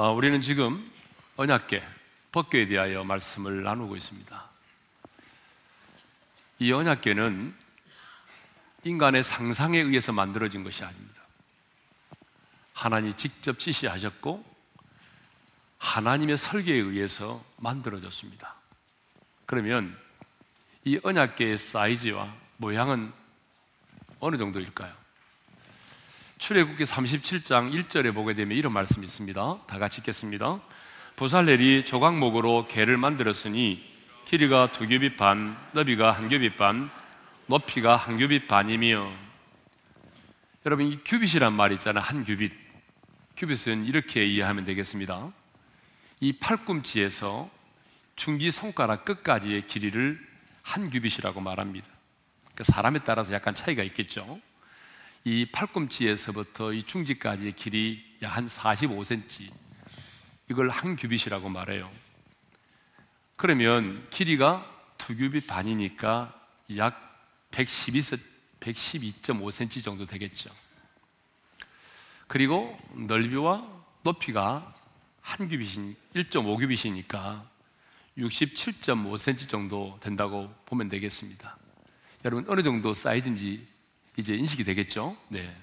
어, 우리는 지금 언약계, 법궤에 대하여 말씀을 나누고 있습니다. 이 언약계는 인간의 상상에 의해서 만들어진 것이 아닙니다. 하나님 직접 지시하셨고 하나님의 설계에 의해서 만들어졌습니다. 그러면 이 언약계의 사이즈와 모양은 어느 정도일까요? 출애굽기 37장 1절에 보게 되면 이런 말씀이 있습니다. 다 같이 읽겠습니다. 부살렐이 조각목으로 개를 만들었으니 길이가 두 규빗 반, 너비가 한 규빗 반, 높이가 한 규빗 반이며 여러분 이 규빗이란 말 있잖아요. 한 규빗. 규빗은 이렇게 이해하면 되겠습니다. 이 팔꿈치에서 중기 손가락 끝까지의 길이를 한 규빗이라고 말합니다. 그러니까 사람에 따라서 약간 차이가 있겠죠. 이 팔꿈치에서부터 이 중지까지의 길이 약 한 45cm. 이걸 한 규빗이라고 말해요. 그러면 길이가 두 규빗 반이니까 약 112, 112.5cm 정도 되겠죠. 그리고 넓이와 높이가 한 규빗이 1.5규빗이니까 67.5cm 정도 된다고 보면 되겠습니다. 여러분 어느 정도 사이즈인지 이제 인식이 되겠죠? 네.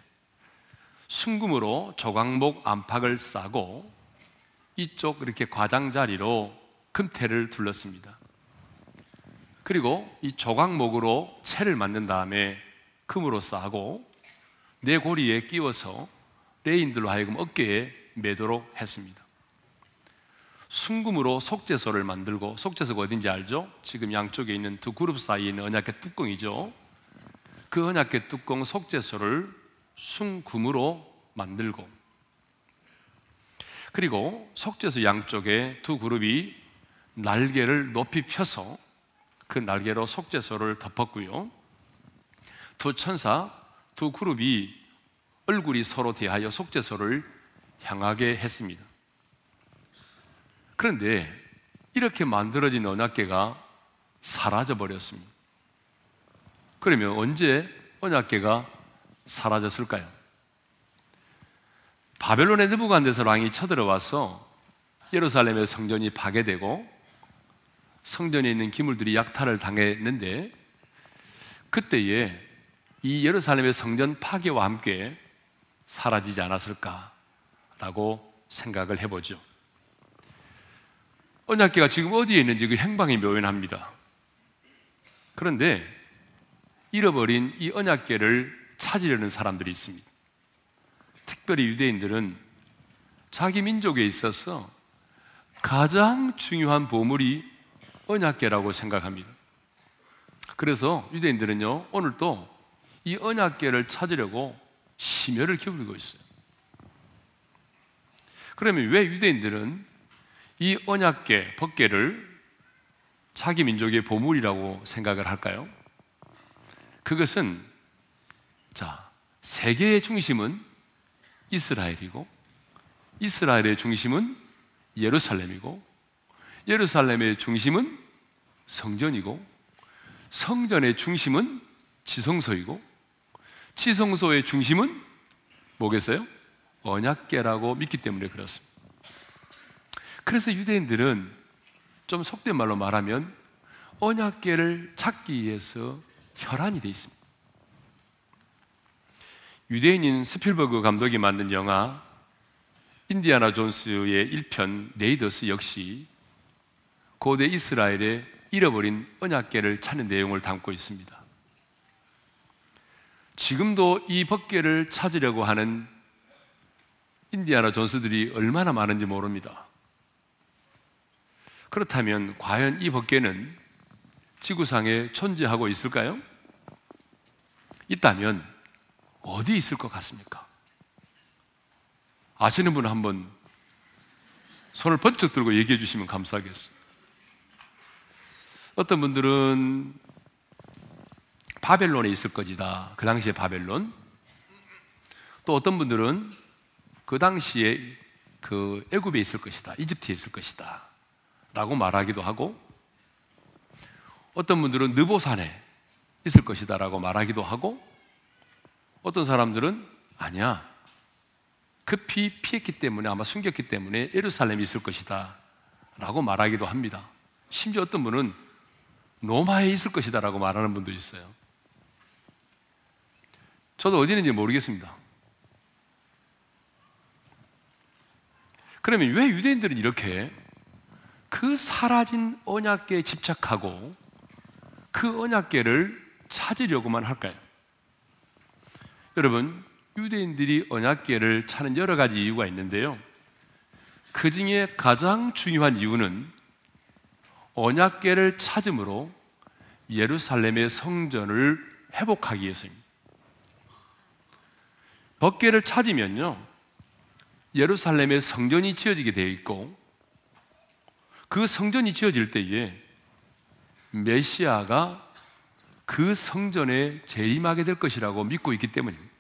순금으로 조각목 안팎을 싸고 이쪽 이렇게 과장 자리로 금태를 둘렀습니다. 그리고 이 조각목으로 채를 만든 다음에 금으로 싸고 내 고리에 끼워서 레인들로 하여금 어깨에 매도록 했습니다. 순금으로 속죄소를 만들고 속죄소가 어딘지 알죠? 지금 양쪽에 있는 두 그룹 사이에 있는 언약계 뚜껑이죠. 그 언약계 뚜껑 속죄소를 순금으로 만들고 그리고 속죄소 양쪽에 두 그룹이 날개를 높이 펴서 그 날개로 속죄소를 덮었고요. 두 천사, 두 그룹이 얼굴이 서로 대하여 속죄소를 향하게 했습니다. 그런데 이렇게 만들어진 언약계가 사라져 버렸습니다. 그러면 언제 언약계가 사라졌을까요? 바벨론의 느부간데서 왕이 쳐들어와서 예루살렘의 성전이 파괴되고 성전에 있는 기물들이 약탈을 당했는데 그때에 이 예루살렘의 성전 파괴와 함께 사라지지 않았을까라고 생각을 해보죠. 언약계가 지금 어디에 있는지 그 행방이 묘연합니다. 그런데 잃어버린 이 언약계를 찾으려는 사람들이 있습니다. 특별히 유대인들은 자기 민족에 있어서 가장 중요한 보물이 언약계라고 생각합니다. 그래서 유대인들은요, 오늘도 이 언약계를 찾으려고 심혈을 기울이고 있어요. 그러면 왜 유대인들은 이 언약계, 법계를 자기 민족의 보물이라고 생각을 할까요? 그것은 자, 세계의 중심은 이스라엘이고 이스라엘의 중심은 예루살렘이고 예루살렘의 중심은 성전이고 성전의 중심은 지성소이고 지성소의 중심은 뭐겠어요? 언약계라고 믿기 때문에 그렇습니다. 그래서 유대인들은 좀 속된 말로 말하면 언약계를 찾기 위해서 혈안이 돼 있습니다. 유대인인 스필버그 감독이 만든 영화 인디아나 존스의 1편 네이더스 역시 고대 이스라엘의 잃어버린 언약계를 찾는 내용을 담고 있습니다. 지금도 이 법계를 찾으려고 하는 인디아나 존스들이 얼마나 많은지 모릅니다. 그렇다면 과연 이 법계는 지구상에 존재하고 있을까요? 있다면 어디 있을 것 같습니까? 아시는 분 한번 손을 번쩍 들고 얘기해 주시면 감사하겠습니다. 어떤 분들은 바벨론에 있을 것이다. 그 당시에 바벨론. 또 어떤 분들은 그 당시에 그 애굽에 있을 것이다. 이집트에 있을 것이다. 라고 말하기도 하고 어떤 분들은 느보산에 있을 것이다 라고 말하기도 하고 어떤 사람들은 아니야 급히 피했기 때문에 아마 숨겼기 때문에 예루살렘이 있을 것이다 라고 말하기도 합니다. 심지어 어떤 분은 로마에 있을 것이다 라고 말하는 분도 있어요. 저도 어디 있는지 모르겠습니다. 그러면 왜 유대인들은 이렇게 그 사라진 언약계에 집착하고 그 언약계를 찾으려고만 할까요? 여러분, 유대인들이 언약계를 찾는 여러 가지 이유가 있는데요. 그 중에 가장 중요한 이유는 언약계를 찾음으로 예루살렘의 성전을 회복하기 위해서입니다. 법계를 찾으면요, 예루살렘의 성전이 지어지게 되어 있고, 그 성전이 지어질 때에 메시아가 그 성전에 재림하게 될 것이라고 믿고 있기 때문입니다.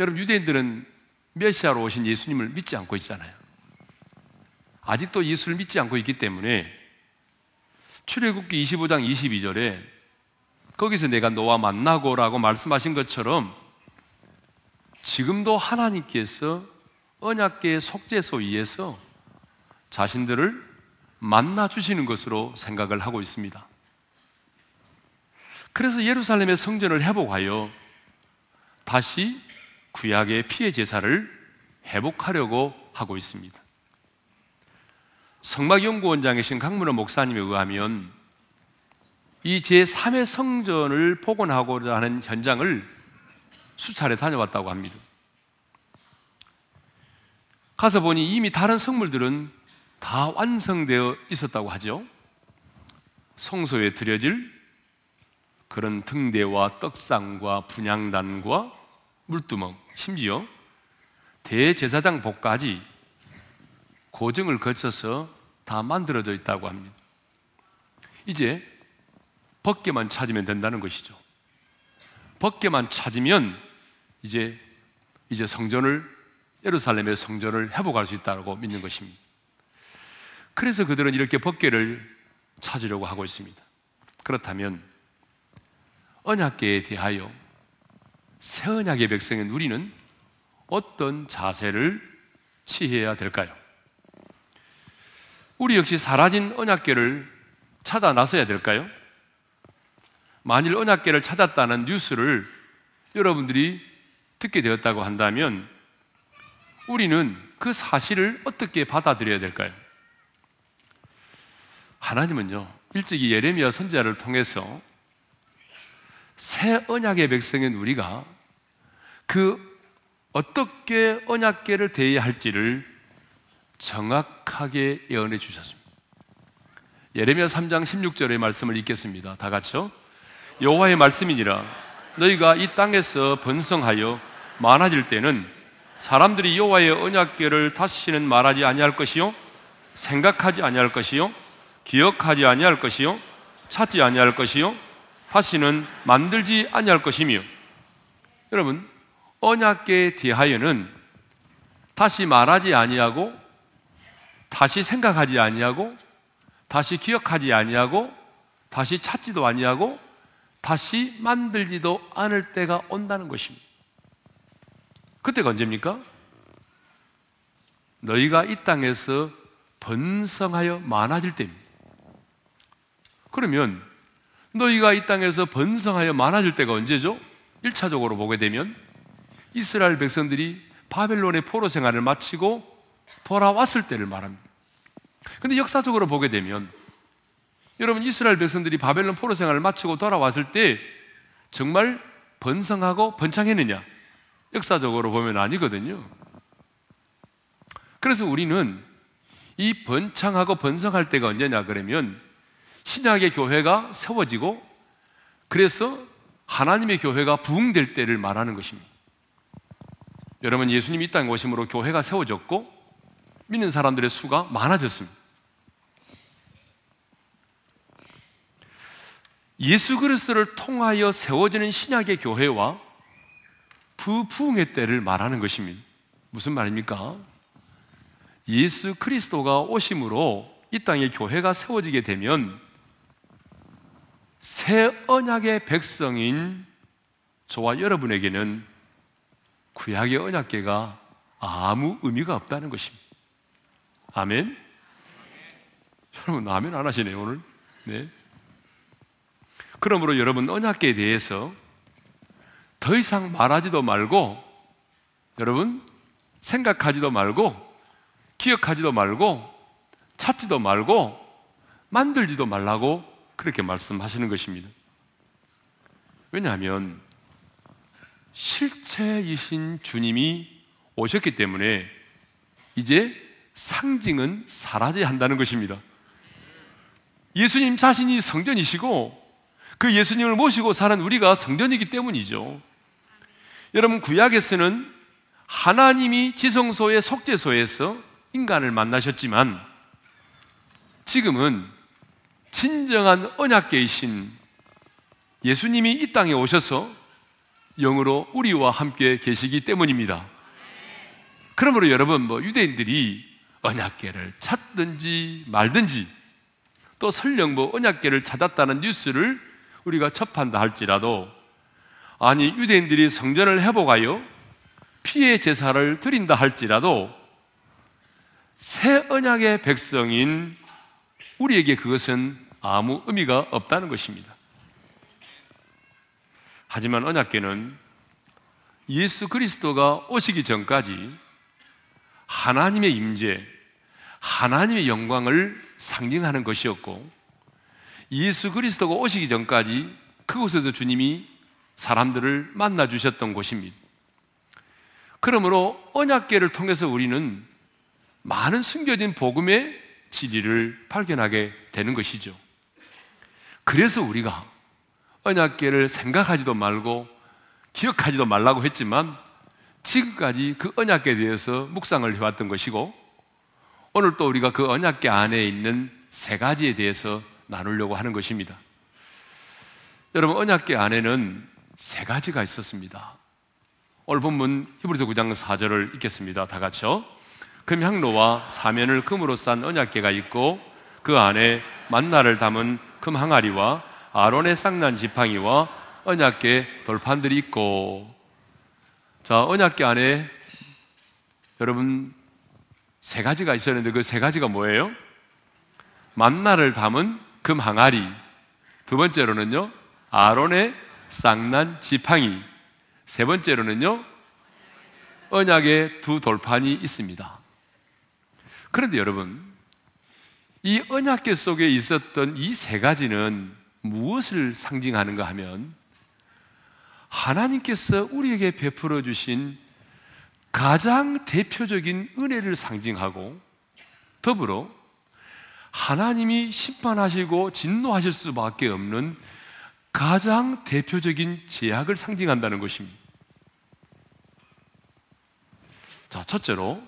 여러분, 유대인들은 메시아로 오신 예수님을 믿지 않고 있잖아요. 아직도 예수를 믿지 않고 있기 때문에 출애굽기 25장 22절에 거기서 내가 너와 만나고라고 말씀하신 것처럼 지금도 하나님께서 언약계의 속죄소 위에서 자신들을 만나 주시는 것으로 생각을 하고 있습니다. 그래서 예루살렘의 성전을 회복하여 다시 구약의 피해 제사를 회복하려고 하고 있습니다. 성막연구원장이신 강문호 목사님에 의하면 이 제3의 성전을 복원하고자 하는 현장을 수차례 다녀왔다고 합니다. 가서 보니 이미 다른 성물들은 다 완성되어 있었다고 하죠. 성소에 드려질 그런 등대와 떡상과 분양단과 물두멍, 심지어 대제사장 복까지 고증을 거쳐서 다 만들어져 있다고 합니다. 이제 벗개만 찾으면 된다는 것이죠. 벗개만 찾으면 이제 이제 성전을 예루살렘의 성전을 회복할 수 있다고 믿는 것입니다. 그래서 그들은 이렇게 벗개를 찾으려고 하고 있습니다. 그렇다면 언약계에 대하여 새 언약의 백성인 우리는 어떤 자세를 취해야 될까요? 우리 역시 사라진 언약계를 찾아 나서야 될까요? 만일 언약계를 찾았다는 뉴스를 여러분들이 듣게 되었다고 한다면 우리는 그 사실을 어떻게 받아들여야 될까요? 하나님은요, 일찍이 예레미야 선지자를 통해서 새 언약의 백성인 우리가 그 어떻게 언약계를 대해야 할지를 정확하게 예언해 주셨습니다. 예레미야 3장 16절의 말씀을 읽겠습니다. 다 같이요. 여호와의 말씀이니라 너희가 이 땅에서 번성하여 많아질 때는 사람들이 여호와의 언약궤를 다시는 말하지 아니할 것이요 생각하지 아니할 것이요 기억하지 아니할 것이요 찾지 아니할 것이요 다시는 만들지 아니할 것이며 여러분 언약궤에 대하여는 다시 말하지 아니하고 다시 생각하지 아니하고 다시 기억하지 아니하고 다시 찾지도 아니하고 다시 만들지도 않을 때가 온다는 것입니다. 그때가 언제입니까? 너희가 이 땅에서 번성하여 많아질 때입니다. 그러면 너희가 이 땅에서 번성하여 많아질 때가 언제죠? 1차적으로 보게 되면 이스라엘 백성들이 바벨론의 포로 생활을 마치고 돌아왔을 때를 말합니다. 근데 역사적으로 보게 되면 여러분 이스라엘 백성들이 바벨론 포로 생활을 마치고 돌아왔을 때 정말 번성하고 번창했느냐? 역사적으로 보면 아니거든요. 그래서 우리는 이 번창하고 번성할 때가 언제냐 그러면 신약의 교회가 세워지고 그래서 하나님의 교회가 부흥될 때를 말하는 것입니다. 여러분 예수님이 이 땅에 오심으로 교회가 세워졌고 믿는 사람들의 수가 많아졌습니다. 예수 그리스도를 통하여 세워지는 신약의 교회와 부부흥의 때를 말하는 것입니다. 무슨 말입니까? 예수 그리스도가 오심으로 이 땅에 교회가 세워지게 되면 새 언약의 백성인 저와 여러분에게는 구약의 언약계가 아무 의미가 없다는 것입니다. 아멘? 여러분, 아멘 안 하시네요, 오늘. 네. 그러므로 여러분, 언약계에 대해서 더 이상 말하지도 말고, 여러분, 생각하지도 말고, 기억하지도 말고, 찾지도 말고, 만들지도 말라고 그렇게 말씀하시는 것입니다. 왜냐하면, 실체이신 주님이 오셨기 때문에 이제 상징은 사라져야 한다는 것입니다. 예수님 자신이 성전이시고 그 예수님을 모시고 사는 우리가 성전이기 때문이죠. 여러분, 구약에서는 하나님이 지성소의 속죄소에서 인간을 만나셨지만 지금은 진정한 언약계이신 예수님이 이 땅에 오셔서 영으로 우리와 함께 계시기 때문입니다. 그러므로 여러분, 뭐 유대인들이 언약계를 찾든지 말든지 또 설령 뭐 언약계를 찾았다는 뉴스를 우리가 접한다 할지라도 아니 유대인들이 성전을 회복하여 피해 제사를 드린다 할지라도 새 언약의 백성인 우리에게 그것은 아무 의미가 없다는 것입니다. 하지만 언약계는 예수 그리스도가 오시기 전까지 하나님의 임재, 하나님의 영광을 상징하는 것이었고 예수 그리스도가 오시기 전까지 그곳에서 주님이 사람들을 만나 주셨던 곳입니다. 그러므로 언약계를 통해서 우리는 많은 숨겨진 복음의 진리를 발견하게 되는 것이죠. 그래서 우리가 언약계를 생각하지도 말고 기억하지도 말라고 했지만 지금까지 그 언약계에 대해서 묵상을 해왔던 것이고 오늘 또 우리가 그 언약계 안에 있는 세 가지에 대해서 나누려고 하는 것입니다. 여러분 언약계 안에는 세 가지가 있었습니다. 오늘 본문 히브리서 9장 4절을 읽겠습니다. 다 같이요. 금향로와 사면을 금으로 싼 언약계가 있고 그 안에 만나를 담은 금 항아리와 아론의 쌍난 지팡이와 언약계 돌판들이 있고 자, 언약계 안에 여러분 세 가지가 있었는데 그 세 가지가 뭐예요? 만나를 담은 금 항아리. 두 번째로는요, 아론의 쌍난 지팡이. 세 번째로는요, 언약의 두 돌판이 있습니다. 그런데 여러분, 이 언약계 속에 있었던 이 세 가지는 무엇을 상징하는가 하면 하나님께서 우리에게 베풀어 주신 가장 대표적인 은혜를 상징하고 더불어 하나님이 심판하시고 진노하실 수밖에 없는 가장 대표적인 제약을 상징한다는 것입니다. 자, 첫째로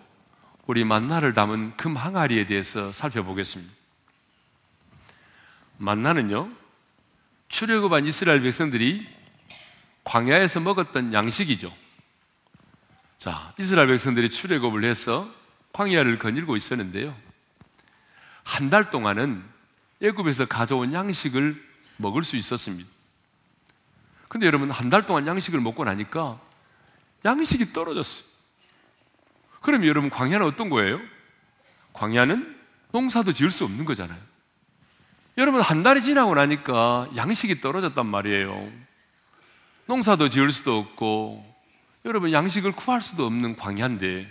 우리 만나를 담은 금 항아리에 대해서 살펴보겠습니다. 만나는요, 출애굽한 이스라엘 백성들이 광야에서 먹었던 양식이죠. 자, 이스라엘 백성들이 출애굽을 해서 광야를 거닐고 있었는데요. 한 달 동안은 애굽에서 가져온 양식을 먹을 수 있었습니다. 근데 여러분 한 달 동안 양식을 먹고 나니까 양식이 떨어졌어요. 그럼 여러분 광야는 어떤 거예요? 광야는 농사도 지을 수 없는 거잖아요. 여러분 한 달이 지나고 나니까 양식이 떨어졌단 말이에요. 농사도 지을 수도 없고 여러분 양식을 구할 수도 없는 광야인데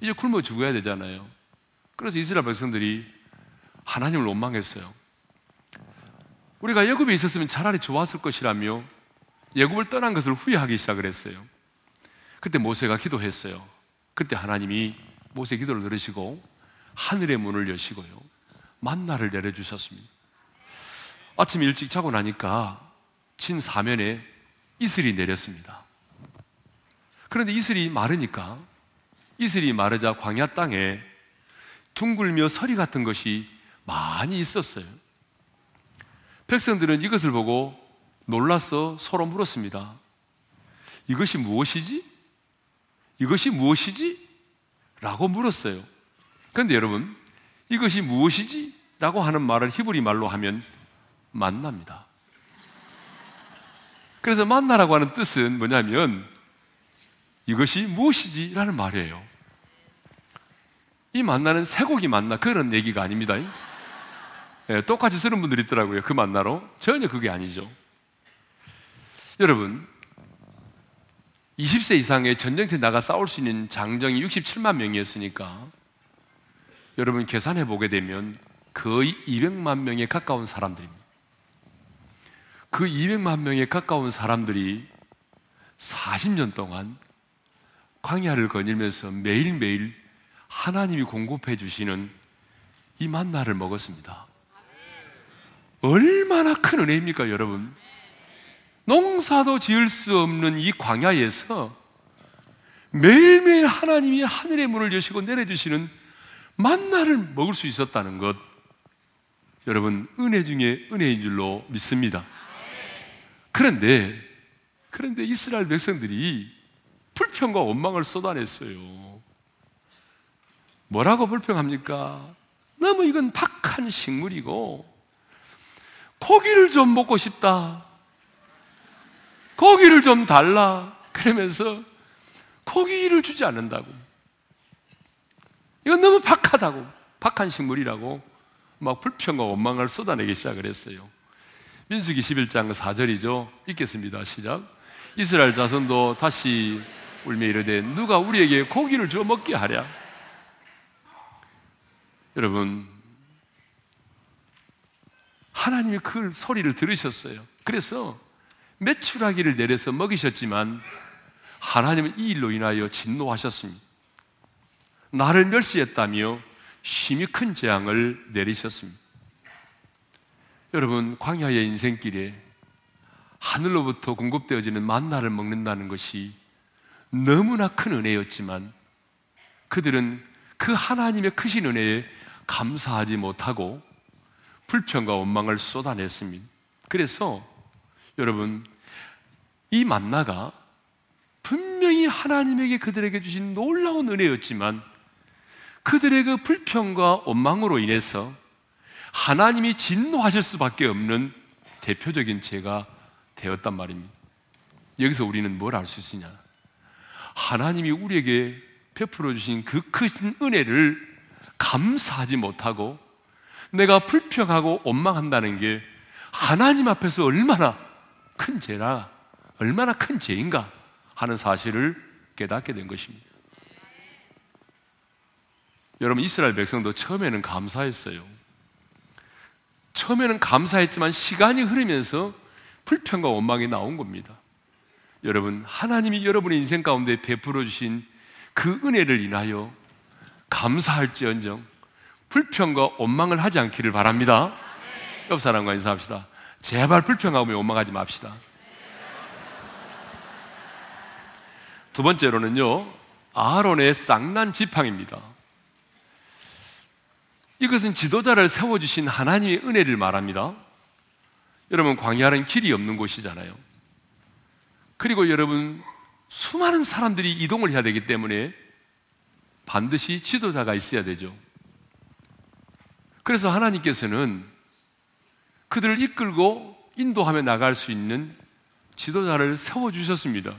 이제 굶어 죽어야 되잖아요. 그래서 이스라엘 백성들이 하나님을 원망했어요. 우리가 예굽에 있었으면 차라리 좋았을 것이라며 예굽을 떠난 것을 후회하기 시작을 했어요. 그때 모세가 기도했어요. 그때 하나님이 모세 기도를 들으시고 하늘의 문을 여시고요. 만나를 내려주셨습니다. 아침 일찍 자고 나니까 진 사면에 이슬이 내렸습니다. 그런데 이슬이 마르니까 이슬이 마르자 광야 땅에 둥글며 서리 같은 것이 많이 있었어요. 백성들은 이것을 보고 놀라서 서로 물었습니다. 이것이 무엇이지? 이것이 무엇이지? 라고 물었어요. 그런데 여러분, 이것이 무엇이지? 라고 하는 말을 히브리 말로 하면 만납니다. 그래서 만나라고 하는 뜻은 뭐냐면 이것이 무엇이지? 라는 말이에요. 이 만나는 쇠고기 만나 그런 얘기가 아닙니다. 네, 똑같이 쓰는 분들이 있더라고요. 그 만나로. 전혀 그게 아니죠. 여러분, 20세 이상의 전쟁터에 나가 싸울 수 있는 장정이 67만 명이었으니까 여러분 계산해 보게 되면 거의 200만 명에 가까운 사람들입니다. 그 200만 명에 가까운 사람들이 40년 동안 광야를 거닐면서 매일매일 하나님이 공급해 주시는 이 만나를 먹었습니다. 얼마나 큰 은혜입니까, 여러분? 농사도 지을 수 없는 이 광야에서 매일매일 하나님이 하늘의 문을 여시고 내려주시는 만나를 먹을 수 있었다는 것, 여러분, 은혜 중에 은혜인 줄로 믿습니다. 그런데, 그런데 이스라엘 백성들이 불평과 원망을 쏟아냈어요. 뭐라고 불평합니까? 너무 이건 박한 식물이고, 고기를 좀 먹고 싶다. 고기를 좀 달라. 그러면서 고기를 주지 않는다고. 이건 너무 박하다고. 박한 식물이라고 막 불평과 원망을 쏟아내기 시작을 했어요. 민수기 11장 4절이죠. 읽겠습니다. 시작. 이스라엘 자손도 다시 울며 이르되 누가 우리에게 고기를 줘 먹게 하랴. 여러분 하나님이 그 소리를 들으셨어요. 그래서 매출하기를 내려서 먹이셨지만 하나님은 이 일로 인하여 진노하셨습니다. 나를 멸시했다며 심히 큰 재앙을 내리셨습니다. 여러분, 광야의 인생길에 하늘로부터 공급되어지는 만나를 먹는다는 것이 너무나 큰 은혜였지만 그들은 그 하나님의 크신 은혜에 감사하지 못하고 불평과 원망을 쏟아냈습니다. 그래서 여러분, 이 만나가 분명히 하나님에게 그들에게 주신 놀라운 은혜였지만 그들의 그 불평과 원망으로 인해서 하나님이 진노하실 수밖에 없는 대표적인 죄가 되었단 말입니다. 여기서 우리는 뭘 알 수 있느냐? 하나님이 우리에게 베풀어 주신 그큰 은혜를 감사하지 못하고 내가 불평하고 원망한다는 게 하나님 앞에서 얼마나 큰 죄라, 얼마나 큰 죄인가 하는 사실을 깨닫게 된 것입니다. 여러분, 이스라엘 백성도 처음에는 감사했어요. 처음에는 감사했지만 시간이 흐르면서 불평과 원망이 나온 겁니다. 여러분, 하나님이 여러분의 인생 가운데 베풀어 주신 그 은혜를 인하여 감사할지언정 불평과 원망을 하지 않기를 바랍니다. 옆 사람과 인사합시다. 제발 불평하고 원망하지 맙시다. 두 번째로는요, 아론의 쌍난 지팡입니다. 이것은 지도자를 세워주신 하나님의 은혜를 말합니다. 여러분, 광야는 길이 없는 곳이잖아요. 그리고 여러분, 수많은 사람들이 이동을 해야 되기 때문에 반드시 지도자가 있어야 되죠. 그래서 하나님께서는 그들을 이끌고 인도하며 나갈 수 있는 지도자를 세워주셨습니다.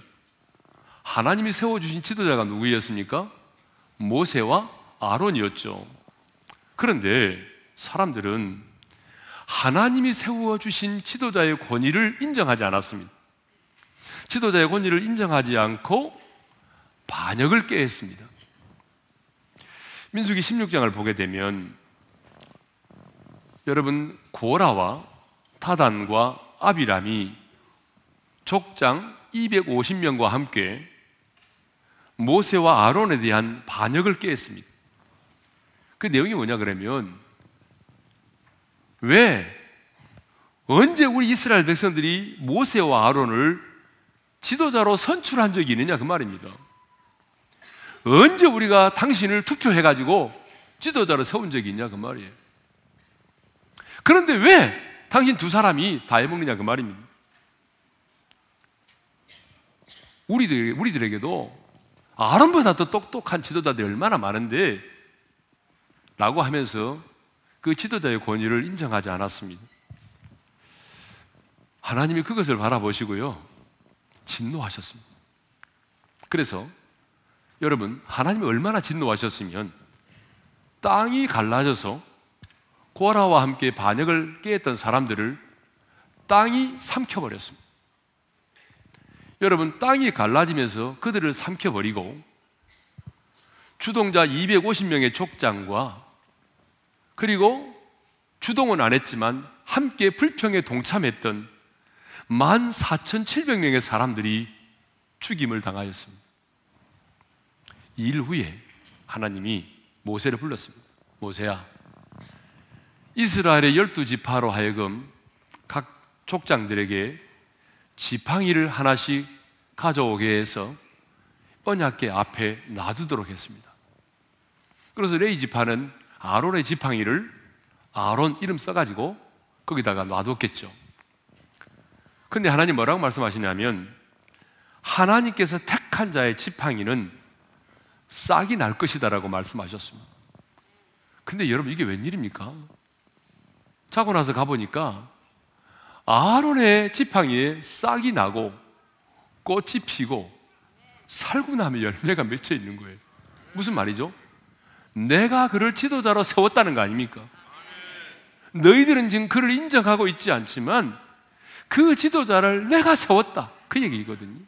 하나님이 세워주신 지도자가 누구였습니까? 모세와 아론이었죠. 그런데 사람들은 하나님이 세워주신 지도자의 권위를 인정하지 않았습니다. 지도자의 권위를 인정하지 않고 반역을 깨했습니다. 민수기 16장을 보게 되면 여러분 고라와 타단과 아비람이 족장 250명과 함께 모세와 아론에 대한 반역을 깨했습니다. 그 내용이 뭐냐 그러면 왜 언제 우리 이스라엘 백성들이 모세와 아론을 지도자로 선출한 적이 있느냐 그 말입니다. 언제 우리가 당신을 투표해 가지고 지도자로 세운 적이 있냐 그 말이에요. 그런데 왜 당신 두 사람이 다 해먹느냐 그 말입니다. 우리들, 우리들에게도 아론보다 더 똑똑한 지도자들이 얼마나 많은데 라고 하면서 그 지도자의 권위를 인정하지 않았습니다. 하나님이 그것을 바라보시고요. 진노하셨습니다. 그래서 여러분, 하나님이 얼마나 진노하셨으면 땅이 갈라져서 고라와 함께 반역을 깨했던 사람들을 땅이 삼켜버렸습니다. 여러분, 땅이 갈라지면서 그들을 삼켜버리고 주동자 250명의 족장과 그리고 주동은 안 했지만 함께 불평에 동참했던 14,700명의 사람들이 죽임을 당하였습니다. 일 후에 하나님이 모세를 불렀습니다. 모세야, 이스라엘의 열두 지파로 하여금 각 족장들에게 지팡이를 하나씩 가져오게 해서 언약계 앞에 놔두도록 했습니다. 그래서 레이 지파는 아론의 지팡이를 아론 이름 써가지고 거기다가 놔뒀겠죠. 근데 하나님 뭐라고 말씀하시냐면 하나님께서 택한 자의 지팡이는 싹이 날 것이다라고 말씀하셨습니다. 근데 여러분 이게 웬일입니까? 자고 나서 가보니까 아론의 지팡이에 싹이 나고 꽃이 피고 살구나무 열매가 맺혀 있는 거예요. 무슨 말이죠? 내가 그를 지도자로 세웠다는 거 아닙니까? 너희들은 지금 그를 인정하고 있지 않지만 그 지도자를 내가 세웠다. 그 얘기거든요.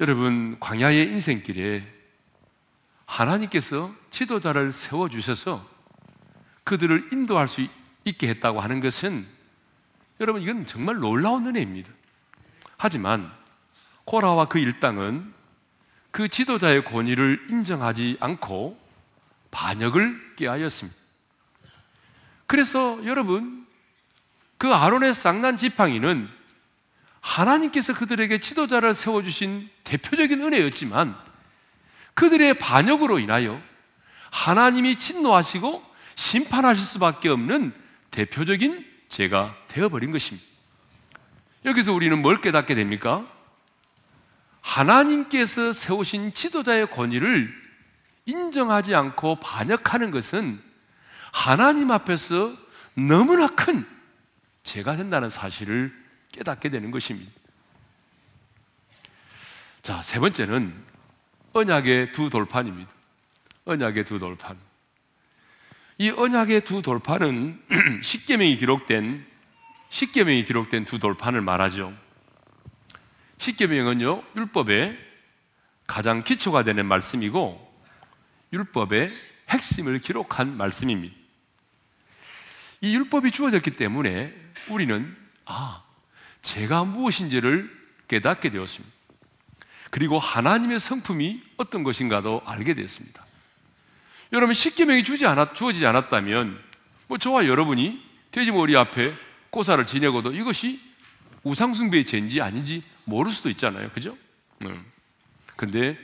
여러분, 광야의 인생길에 하나님께서 지도자를 세워주셔서 그들을 인도할 수 있게 했다고 하는 것은 여러분, 이건 정말 놀라운 은혜입니다. 하지만 코라와 그 일당은 그 지도자의 권위를 인정하지 않고 반역을 꾀하였습니다. 그래서 여러분, 그 아론의 쌍난 지팡이는 하나님께서 그들에게 지도자를 세워주신 대표적인 은혜였지만 그들의 반역으로 인하여 하나님이 진노하시고 심판하실 수밖에 없는 대표적인 죄가 되어버린 것입니다. 여기서 우리는 뭘 깨닫게 됩니까? 하나님께서 세우신 지도자의 권위를 인정하지 않고 반역하는 것은 하나님 앞에서 너무나 큰 죄가 된다는 사실을 깨닫게 되는 것입니다. 자, 세 번째는 언약의 두 돌판입니다. 언약의 두 돌판. 이 언약의 두 돌판은 십계명이 기록된 십계명이 기록된 두 돌판을 말하죠. 십계명은요 율법의 가장 기초가 되는 말씀이고 율법의 핵심을 기록한 말씀입니다. 이 율법이 주어졌기 때문에 우리는 아 제가 무엇인지를 깨닫게 되었습니다. 그리고 하나님의 성품이 어떤 것인가도 알게 되었습니다. 여러분 십계명이 주지 않았 주어지지 않았다면 뭐 저와 여러분이 돼지머리 앞에 고사를 지내고도 이것이 우상숭배의 죄인지 아닌지 모를 수도 있잖아요. 그죠? 음. 근데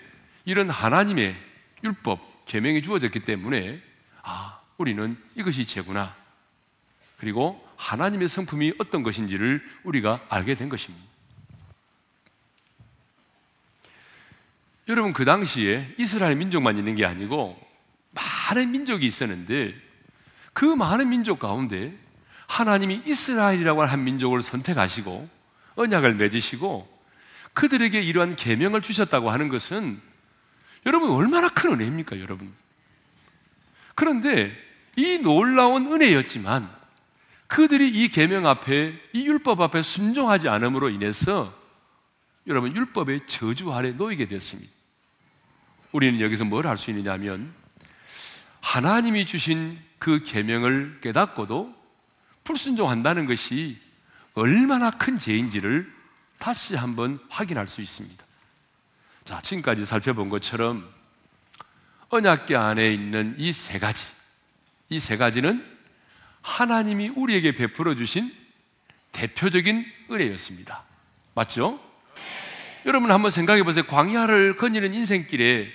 이런 하나님의 율법, 계명이 주어졌기 때문에 아, 우리는 이것이 죄구나. 그리고 하나님의 성품이 어떤 것인지를 우리가 알게 된 것입니다. 여러분 그 당시에 이스라엘 민족만 있는 게 아니고 많은 민족이 있었는데 그 많은 민족 가운데 하나님이 이스라엘이라고 하는 한 민족을 선택하시고 언약을 맺으시고 그들에게 이러한 계명을 주셨다고 하는 것은 여러분 얼마나 큰 은혜입니까, 여러분? 그런데 이 놀라운 은혜였지만 그들이 이 계명 앞에 이 율법 앞에 순종하지 않음으로 인해서 여러분 율법의 저주 아래 놓이게 됐습니다. 우리는 여기서 뭘 할 수 있느냐면 하나님이 주신 그 계명을 깨닫고도 불순종한다는 것이 얼마나 큰 죄인지를 다시 한번 확인할 수 있습니다. 자, 지금까지 살펴본 것처럼 언약계 안에 있는 이 세 가지, 이 세 가지는 하나님이 우리에게 베풀어 주신 대표적인 은혜였습니다. 맞죠? 여러분 한번 생각해 보세요. 광야를 거니는 인생길에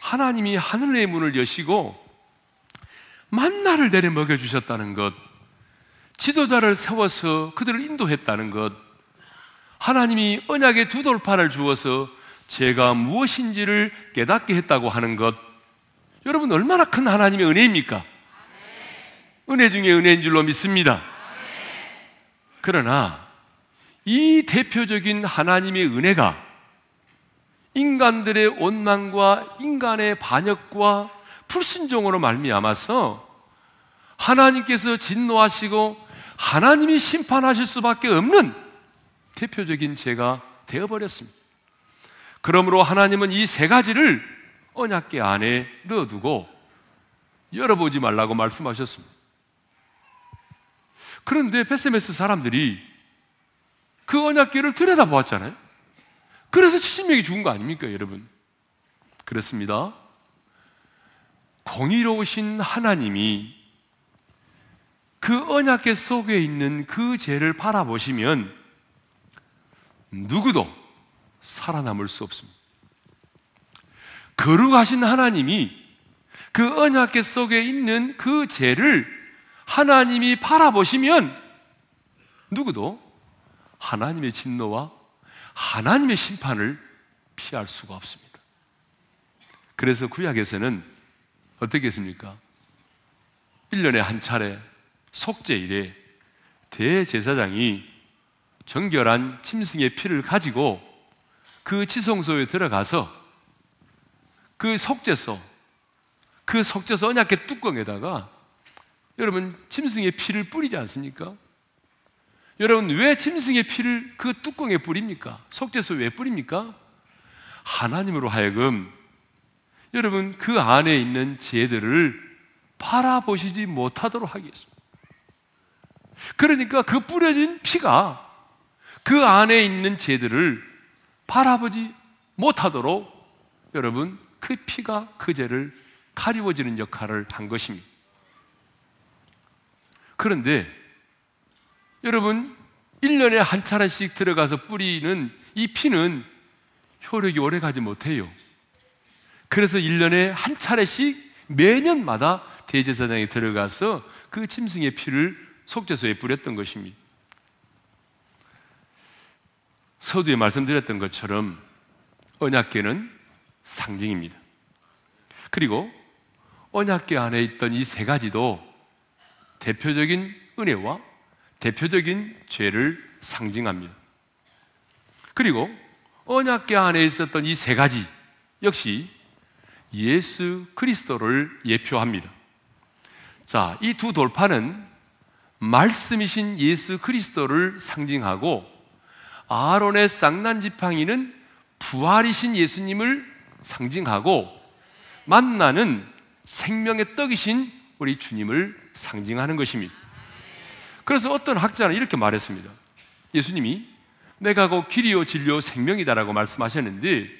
하나님이 하늘의 문을 여시고 만나를 내려 먹여 주셨다는 것, 지도자를 세워서 그들을 인도했다는 것, 하나님이 언약의 두 돌판을 주어서 제가 무엇인지를 깨닫게 했다고 하는 것, 여러분 얼마나 큰 하나님의 은혜입니까? 은혜 중에 은혜인 줄로 믿습니다. 그러나 이 대표적인 하나님의 은혜가 인간들의 원망과 인간의 반역과 불순종으로 말미암아서 하나님께서 진노하시고 하나님이 심판하실 수밖에 없는 대표적인 죄가 되어버렸습니다. 그러므로 하나님은 이 세 가지를 언약계 안에 넣어두고 열어보지 말라고 말씀하셨습니다. 그런데 베세메스 사람들이 그 언약계를 들여다보았잖아요. 그래서 70명이 죽은 거 아닙니까, 여러분? 그렇습니다. 공의로우신 하나님이 그 언약계 속에 있는 그 죄를 바라보시면 누구도 살아남을 수 없습니다. 거룩하신 하나님이 그 언약계 속에 있는 그 죄를 하나님이 바라보시면 누구도 하나님의 진노와 하나님의 심판을 피할 수가 없습니다. 그래서 구약에서는 어떻게 했습니까? 1년에 한 차례 속죄일에 대제사장이 정결한 짐승의 피를 가지고 그 지성소에 들어가서 그 속죄소, 그 속죄소 언약계 뚜껑에다가 여러분 짐승의 피를 뿌리지 않습니까? 여러분 왜 짐승의 피를 그 뚜껑에 뿌립니까? 속죄소 왜 뿌립니까? 하나님으로 하여금 여러분 그 안에 있는 죄들을 바라보시지 못하도록 하겠습니다. 그러니까 그 뿌려진 피가 그 안에 있는 죄들을 바라보지 못하도록 여러분 그 피가 그 죄를 가리워지는 역할을 한 것입니다. 그런데 여러분 1년에 한 차례씩 들어가서 뿌리는 이 피는 효력이 오래 가지 못해요. 그래서 1년에 한 차례씩 매년마다 대제사장에 들어가서 그 짐승의 피를 속죄소에 뿌렸던 것입니다. 서두에 말씀드렸던 것처럼 언약계는 상징입니다. 그리고 언약계 안에 있던 이 세 가지도 대표적인 은혜와 대표적인 죄를 상징합니다. 그리고 언약계 안에 있었던 이 세 가지 역시 예수 그리스도를 예표합니다. 자, 이 두 돌파는 말씀이신 예수 그리스도를 상징하고 아론의 쌍난 지팡이는 부활이신 예수님을 상징하고 만나는 생명의 떡이신 우리 주님을 상징하는 것입니다. 그래서 어떤 학자는 이렇게 말했습니다. 예수님이 내가 곧 길이요 진리요 생명이다라고 말씀하셨는데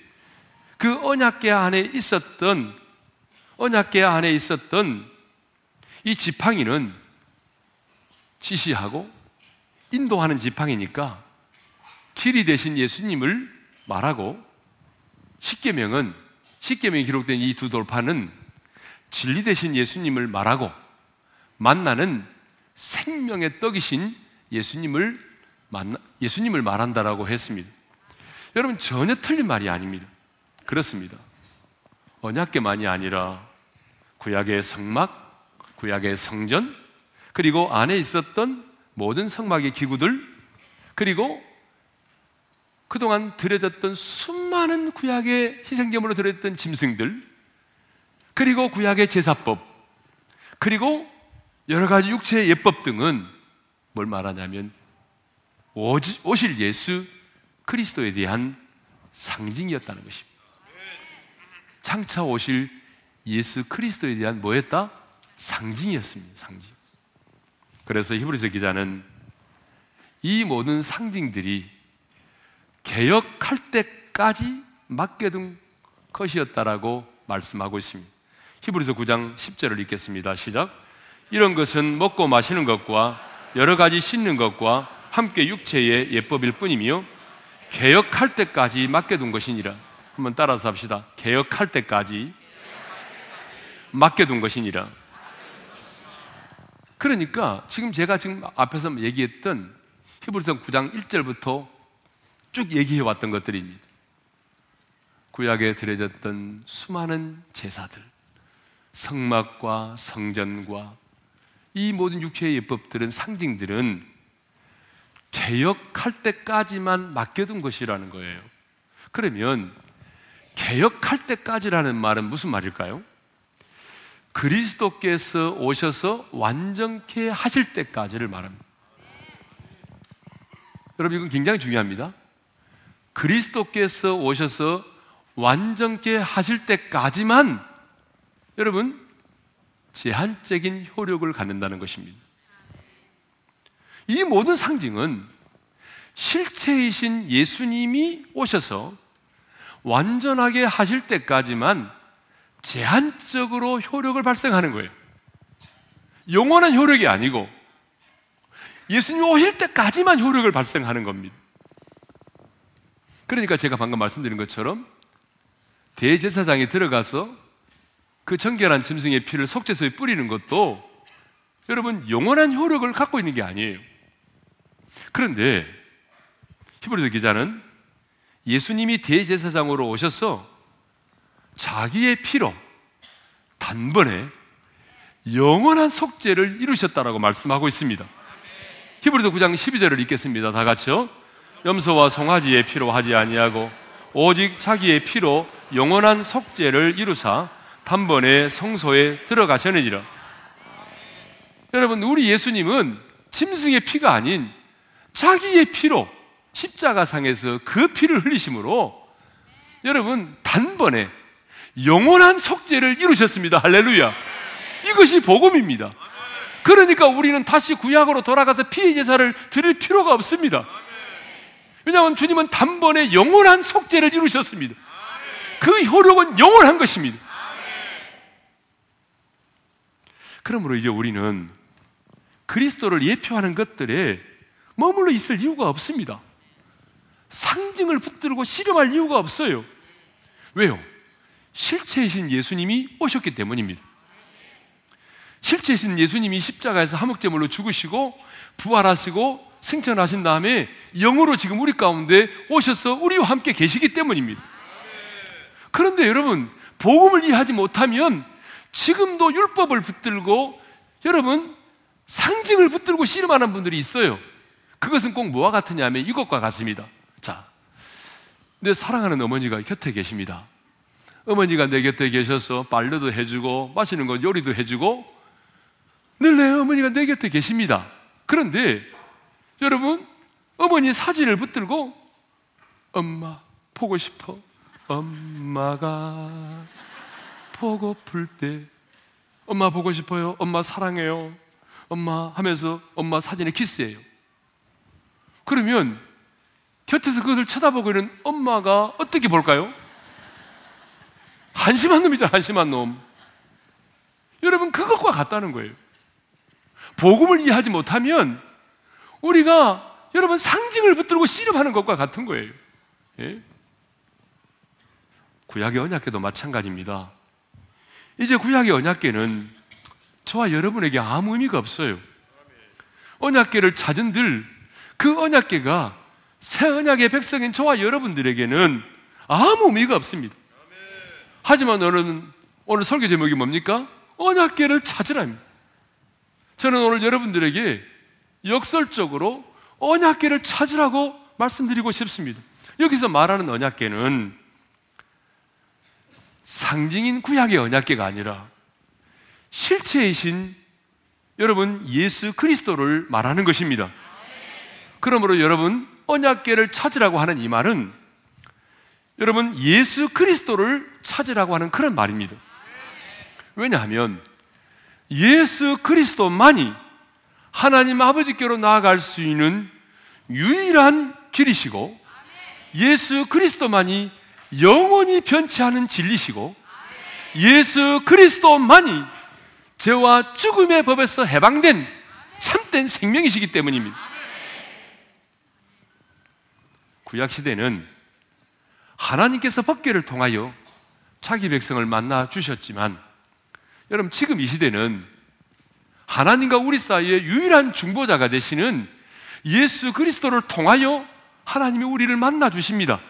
그 언약계 안에 있었던 언약계 안에 있었던 이 지팡이는 지시하고 인도하는 지팡이니까 길이 되신 예수님을 말하고 십계명은 십계명이 기록된 이 두 돌파는 진리 되신 예수님을 말하고 만나는 생명의 떡이신 예수님을 만나 예수님을 말한다라고 했습니다. 여러분 전혀 틀린 말이 아닙니다. 그렇습니다. 언약계만이 아니라 구약의 성막, 구약의 성전, 그리고 안에 있었던 모든 성막의 기구들, 그리고 그동안 들여졌던 수많은 구약의 희생제물로 들여졌던 짐승들, 그리고 구약의 제사법, 그리고 여러 가지 육체의 예법 등은 뭘 말하냐면 오실 예수 그리스도에 대한 상징이었다는 것입니다. 장차 오실 예수 그리스도에 대한 뭐였다? 상징이었습니다. 상징. 그래서 히브리서 기자는 이 모든 상징들이 개혁할 때까지 맡겨둔 것이었다라고 말씀하고 있습니다. 히브리서 9장 10절을 읽겠습니다. 시작. 이런 것은 먹고 마시는 것과 여러 가지 씻는 것과 함께 육체의 예법일 뿐이며 개혁할 때까지 맡겨둔 것이니라. 한번 따라서 합시다. 개혁할 때까지 맡겨둔 것이니라. 그러니까 지금 제가 지금 앞에서 얘기했던 히브리서 9장 1절부터 쭉 얘기해 왔던 것들입니다. 구약에 드려졌던 수많은 제사들, 성막과 성전과 이 모든 육체의 예법들은 상징들은 개혁할 때까지만 맡겨둔 것이라는 거예요. 그러면 개혁할 때까지라는 말은 무슨 말일까요? 그리스도께서 오셔서 완전케 하실 때까지를 말합니다. 여러분, 이건 굉장히 중요합니다. 그리스도께서 오셔서 완전케 하실 때까지만 여러분, 제한적인 효력을 갖는다는 것입니다. 이 모든 상징은 실체이신 예수님이 오셔서 완전하게 하실 때까지만 제한적으로 효력을 발생하는 거예요. 영원한 효력이 아니고 예수님 오실 때까지만 효력을 발생하는 겁니다. 그러니까 제가 방금 말씀드린 것처럼 대제사장이 들어가서 그 정결한 짐승의 피를 속죄소에 뿌리는 것도 여러분 영원한 효력을 갖고 있는 게 아니에요. 그런데 히브리서 기자는 예수님이 대제사장으로 오셔서 자기의 피로 단번에 영원한 속죄를 이루셨다라고 말씀하고 있습니다. 히브리서 9장 12절을 읽겠습니다. 다 같이요. 염소와 송아지의 피로 하지 아니하고 오직 자기의 피로 영원한 속죄를 이루사 단번에 성소에 들어가셨느니라. 여러분, 우리 예수님은 짐승의 피가 아닌 자기의 피로 십자가상에서 그 피를 흘리심으로 여러분 단번에 영원한 속죄를 이루셨습니다. 할렐루야. 이것이 복음입니다. 그러니까 우리는 다시 구약으로 돌아가서 피의 제사를 드릴 필요가 없습니다. 왜냐하면 주님은 단번에 영원한 속죄를 이루셨습니다. 그 효력은 영원한 것입니다. 그러므로 이제 우리는 그리스도를 예표하는 것들에 머물러 있을 이유가 없습니다. 상징을 붙들고 씨름할 이유가 없어요. 왜요? 실체이신 예수님이 오셨기 때문입니다. 실체이신 예수님이 십자가에서 화목제물로 죽으시고 부활하시고 생천하신 다음에 영으로 지금 우리 가운데 오셔서 우리와 함께 계시기 때문입니다. 그런데 여러분, 복음을 이해하지 못하면 지금도 율법을 붙들고 여러분 상징을 붙들고 씨름하는 분들이 있어요. 그것은 꼭 뭐와 같으냐면 이것과 같습니다. 자, 내 사랑하는 어머니가 곁에 계십니다. 어머니가 내 곁에 계셔서 빨래도 해주고 마시는 거 요리도 해주고 늘 내 어머니가 내 곁에 계십니다. 그런데 여러분 어머니 사진을 붙들고 엄마 보고 싶어 엄마가 보고플 때 엄마 보고 싶어요 엄마 사랑해요 엄마 하면서 엄마 사진에 키스해요 그러면 곁에서 그것을 쳐다보고 있는 엄마가 어떻게 볼까요? 한심한 놈이죠, 한심한 놈. 여러분, 그것과 같다는 거예요. 복음을 이해하지 못하면 우리가 여러분 상징을 붙들고 씨름하는 것과 같은 거예요. 예? 구약의 언약계도 마찬가지입니다. 이제 구약의 언약계는 저와 여러분에게 아무 의미가 없어요. 언약계를 찾은들 그 언약계가 새 언약의 백성인 저와 여러분들에게는 아무 의미가 없습니다. 하지만 오늘, 오늘 설교 제목이 뭡니까? 언약계를 찾으라입니다. 저는 오늘 여러분들에게 역설적으로 언약계를 찾으라고 말씀드리고 싶습니다. 여기서 말하는 언약계는 상징인 구약의 언약계가 아니라 실체이신 여러분 예수 그리스도를 말하는 것입니다. 그러므로 여러분 언약계를 찾으라고 하는 이 말은 여러분 예수 그리스도를 찾으라고 하는 그런 말입니다. 왜냐하면 예수 그리스도만이 하나님 아버지께로 나아갈 수 있는 유일한 길이시고 예수 그리스도만이 영원히 변치 않은 진리시고 예수 그리스도만이 죄와 죽음의 법에서 해방된 참된 생명이시기 때문입니다. 구약 시대는 하나님께서 법계를 통하여 자기 백성을 만나 주셨지만 여러분 지금 이 시대는 하나님과 우리 사이에 유일한 중보자가 되시는 예수 그리스도를 통하여 하나님이 우리를 만나 주십니다.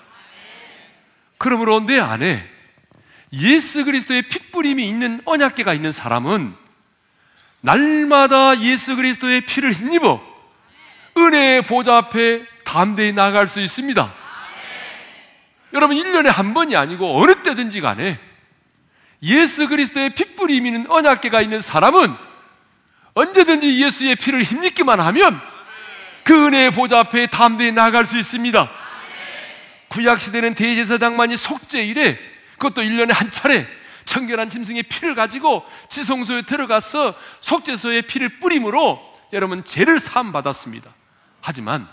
그러므로 내 안에 예수 그리스도의 핏부림이 있는 언약계가 있는 사람은 날마다 예수 그리스도의 피를 힘입어 은혜의 보좌 앞에 담대히 나갈 수 있습니다. 여러분 1년에 한 번이 아니고 어느 때든지 간에 예수 그리스도의 핏불이 있는 언약계가 있는 사람은 언제든지 예수의 피를 힘입기만 하면 그 은혜의 보좌 앞에 담대히 나갈 수 있습니다. 구약 시대는 대제사장만이 속죄일에 그것도 1년에 한 차례 청결한 짐승의 피를 가지고 지성소에 들어가서 속죄소의 피를 뿌림으로 여러분 죄를 사함 받았습니다. 하지만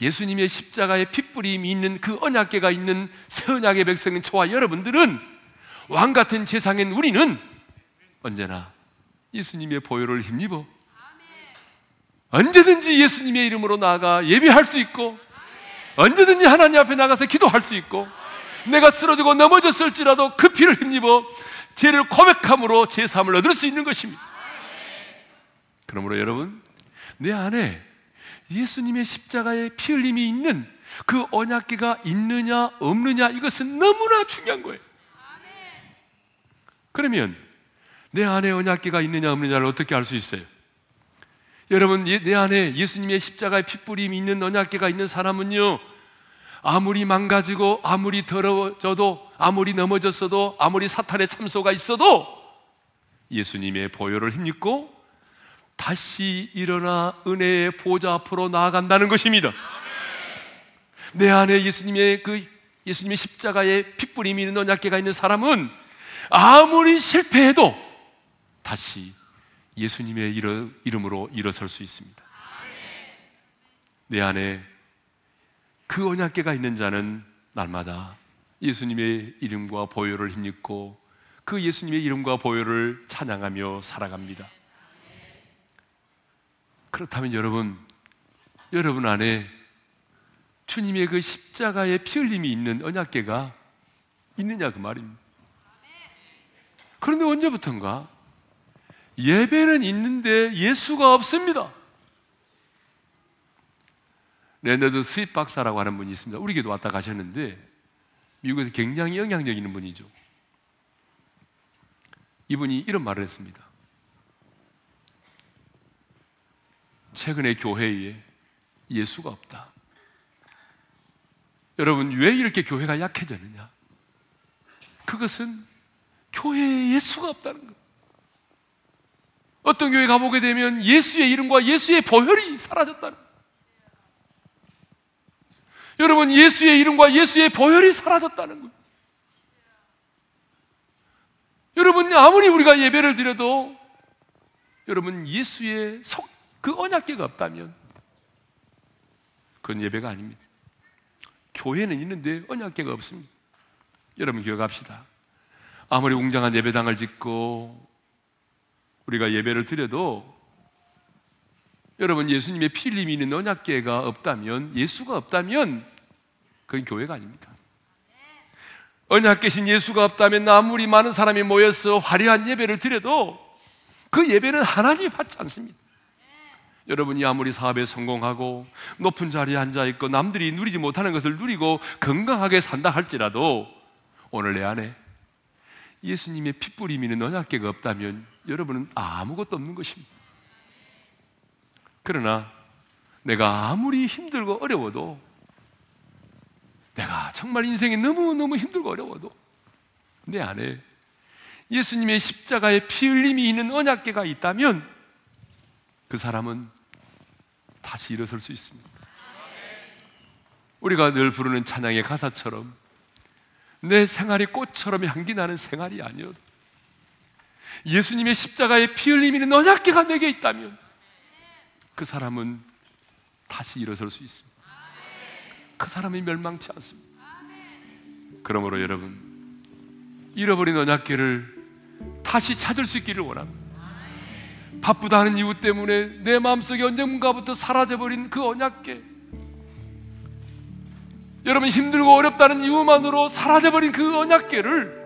예수님의 십자가의 핏뿌림이 있는 그 언약계가 있는 새 언약의 백성인 저와 여러분들은 왕 같은 세상엔 우리는 언제나 예수님의 보혈을 힘입어 언제든지 예수님의 이름으로 나아가 예배할 수 있고 언제든지 하나님 앞에 나가서 기도할 수 있고 내가 쓰러지고 넘어졌을지라도 그 피를 힘입어 죄를 고백함으로 제사함을 얻을 수 있는 것입니다. 그러므로 여러분 내 안에 예수님의 십자가의 피 흘림이 있는 그 언약계가 있느냐 없느냐 이것은 너무나 중요한 거예요. 그러면 내 안에 언약계가 있느냐 없느냐를 어떻게 알 수 있어요? 여러분 내 안에 예수님의 십자가의 핏뿌림이 있는 언약계가 있는 사람은요 아무리 망가지고 아무리 더러워져도 아무리 넘어졌어도 아무리 사탄의 참소가 있어도 예수님의 보혈을 힘입고 다시 일어나 은혜의 보좌 앞으로 나아간다는 것입니다. 내 안에 예수님의 그 예수님의 십자가의 핏부림이 있는 언약계가 있는 사람은 아무리 실패해도 다시 예수님의 이름으로 일어설 수 있습니다. 내 안에 그 언약계가 있는 자는 날마다 예수님의 이름과 보혈을 힘입고 그 예수님의 이름과 보혈을 찬양하며 살아갑니다. 그렇다면 여러분, 여러분 안에 주님의 그 십자가의 피 흘림이 있는 언약계가 있느냐 그 말입니다. 그런데 언제부턴가 예배는 있는데 예수가 없습니다. 레너드 스윗 박사라고 하는 분이 있습니다. 우리 교회도 왔다 가셨는데 미국에서 굉장히 영향력 있는 분이죠. 이분이 이런 말을 했습니다. 최근에 교회에 예수가 없다. 여러분, 왜 이렇게 교회가 약해졌느냐? 그것은 교회에 예수가 없다는 것. 어떤 교회 가보게 되면 예수의 이름과 예수의 보혈이 사라졌다는 것. 여러분, 예수의 이름과 예수의 보혈이 사라졌다는 거예요. 여러분, 아무리 우리가 예배를 드려도 여러분, 예수의 속, 그 언약계가 없다면 그건 예배가 아닙니다. 교회는 있는데 언약계가 없습니다. 여러분 기억합시다. 아무리 웅장한 예배당을 짓고 우리가 예배를 드려도 여러분 예수님의 필름이 있는 언약계가 없다면 예수가 없다면 그건 교회가 아닙니다. 언약계신 예수가 없다면 아무리 많은 사람이 모여서 화려한 예배를 드려도 그 예배는 하나님이 받지 않습니다. 여러분이 아무리 사업에 성공하고 높은 자리에 앉아 있고 남들이 누리지 못하는 것을 누리고 건강하게 산다 할지라도 오늘 내 안에 예수님의 핏불이 있는 언약계가 없다면 여러분은 아무것도 없는 것입니다. 그러나 내가 아무리 힘들고 어려워도 내가 정말 인생이 너무너무 힘들고 어려워도 내 안에 예수님의 십자가의 피 흘림이 있는 언약계가 있다면 그 사람은 다시 일어설 수 있습니다. 우리가 늘 부르는 찬양의 가사처럼 내 생활이 꽃처럼 향기 나는 생활이 아니어도 예수님의 십자가의 피 흘림이 언약계가 내게 있다면 그 사람은 다시 일어설 수 있습니다. 그 사람이 멸망치 않습니다. 그러므로 여러분, 잃어버린 언약계를 다시 찾을 수 있기를 원합니다. 바쁘다 하는 이유 때문에 내 마음속에 언젠가부터 사라져버린 그 언약계. 여러분 힘들고 어렵다는 이유만으로 사라져버린 그 언약계를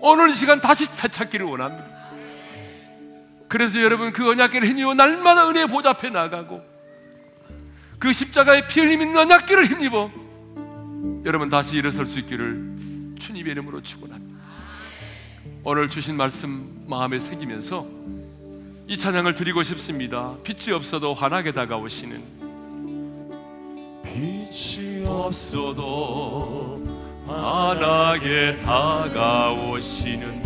오늘 이 시간 다시 찾기를 원합니다. 그래서 여러분 그 언약계를 힘입어 날마다 은혜의 보좌 앞에 나가고 그 십자가의 피 흘림 있는 언약계를 힘입어 여러분 다시 일어설 수 있기를 주님의 이름으로 축원합니다. 오늘 주신 말씀 마음에 새기면서 이 찬양을 드리고 싶습니다. 빛이 없어도 환하게 다가오시는 빛이 없어도 환하게 다가오시는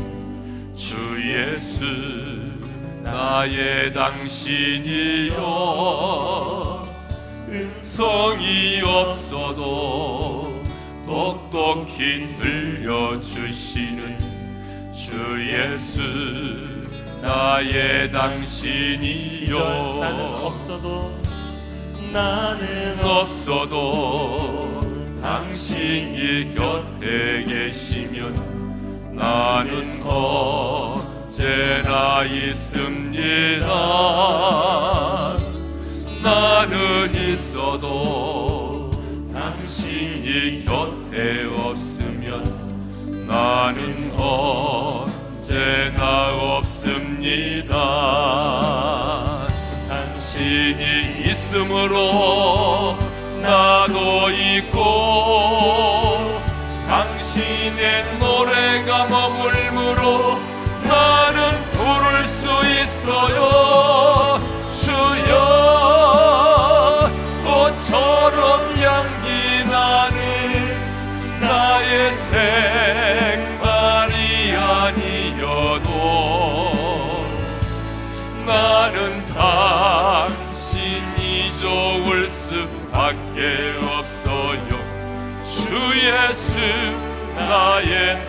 주 예수 나의 당신이여. 음성이 없어도 똑똑히 들려주시는 주 예수 나의 당신이여. 나는 없어도 나는 없어도 당신이 곁에 계시면 나는 언제나 있습니다. 나는 있어도 당신이 곁에 없으면 나는 언제나 없습니다. 당신이 있으므로 나도 있고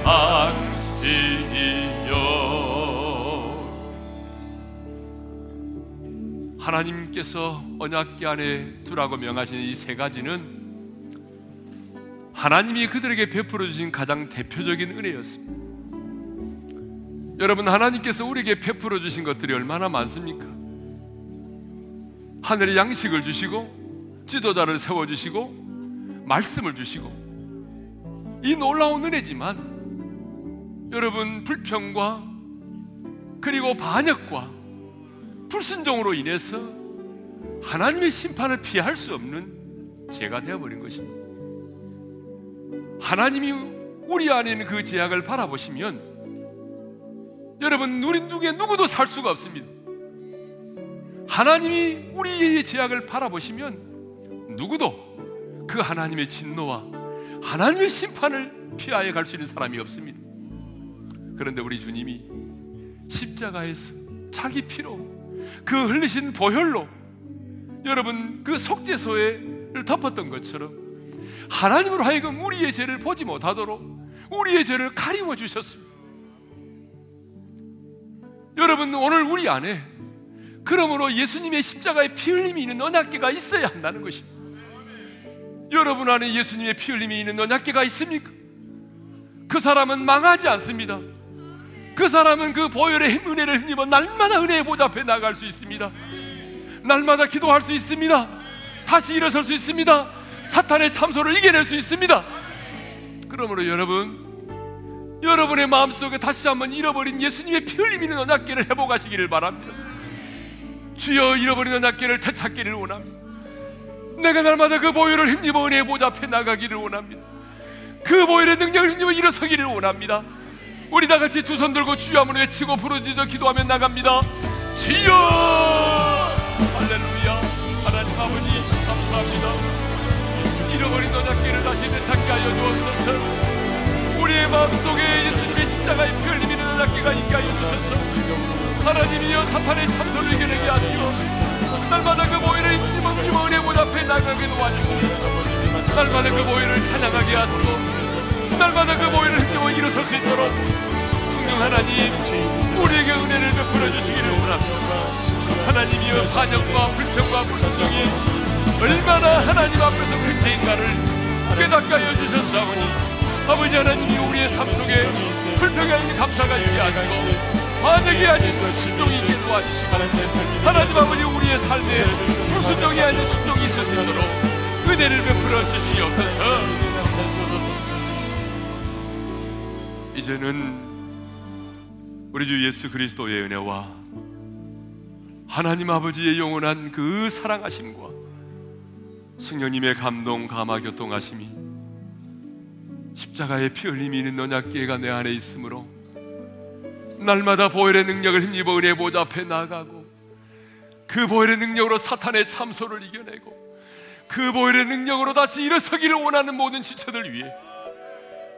당신이요 하나님께서 언약궤 안에 두라고 명하신 이 세 가지는 하나님이 그들에게 베풀어 주신 가장 대표적인 은혜였습니다. 여러분 하나님께서 우리에게 베풀어 주신 것들이 얼마나 많습니까? 하늘의 양식을 주시고 지도자를 세워 주시고 말씀을 주시고 이 놀라운 은혜지만 여러분 불평과 그리고 반역과 불순종으로 인해서 하나님의 심판을 피할 수 없는 죄가 되어버린 것입니다. 하나님이 우리 안에 있는 그 죄악을 바라보시면 여러분 우리 누구에 누구도 살 수가 없습니다. 하나님이 우리의 죄악을 바라보시면 누구도 그 하나님의 진노와 하나님의 심판을 피하여 갈 수 있는 사람이 없습니다. 그런데 우리 주님이 십자가에서 자기 피로 그 흘리신 보혈로 여러분 그 속죄소를 덮었던 것처럼 하나님으로 하여금 우리의 죄를 보지 못하도록 우리의 죄를 가리워 주셨습니다. 여러분 오늘 우리 안에 그러므로 예수님의 십자가의 피 흘림이 있는 언약계가 있어야 한다는 것입니다. 여러분 안에 예수님의 피 흘림이 있는 언약계가 있습니까? 그 사람은 망하지 않습니다. 그 사람은 그 보혈의 은혜를 힘입어 날마다 은혜의 보좌 앞에 나갈 수 있습니다. 날마다 기도할 수 있습니다. 다시 일어설 수 있습니다. 사탄의 참소를 이겨낼 수 있습니다. 그러므로 여러분, 여러분의 마음속에 다시 한번 잃어버린 예수님의 피 흘림 있는 언약계를 회복하시기를 바랍니다. 주여 잃어버린 언약계를 되찾기를 원합니다. 내가 날마다 그 보혈을 힘입어 은혜의 보좌 앞에 나가기를 원합니다. 그 보혈의 능력을 힘입어 일어서기를 원합니다. 우리 다 같이 두 손 들고 주여 한번 외치고 부르짖어 기도하며 나갑니다. 주여 할렐루야 하나님 아버지 감사합니다. 잃어버린 언약계를 다시 되찾게 하여 주옵소서. 우리의 마음속에 예수님의 십자가의 피 흘리는 언약계가 있게 하여 주소서. 하나님이여 사탄의 참소를 이겨내게 하시고 날마다 그 보혈을 힘입어 은혜 보 앞에 나가게 도와주시고 날마다 그 보혈을 찬양하게 하시고 날마다 그 보혈을 힘입어 일어설 수 있도록 성령 하나님 우리에게 은혜를 베풀어 주시기를 원합니다. 하나님이여 반역과 불평과 불순종이 얼마나 하나님 앞에서 큰 죄인가를 깨닫게 하여 주셨사오니 아버지 하나님이 우리의 삶 속에 불평이 아닌 감사가 있게 하시고 반역이 아닌 순종이 있게 도와주시고 하나님 아버지 우리의 삶에 불순종이 아닌 순종이 있을 수 있도록 은혜를 베풀어 주시옵소서 이제는 우리 주 예수 그리스도의 은혜와 하나님 아버지의 영원한 그 사랑하심과 성령님의 감동 감화 교통하심이 십자가의 피 흘림이 있는 언약궤가 내 안에 있으므로 날마다 보혈의 능력을 힘입어 은혜 보좌 앞에 나가고 그 보혈의 능력으로 사탄의 참소를 이겨내고 그 보혈의 능력으로 다시 일어서기를 원하는 모든 지체들 위해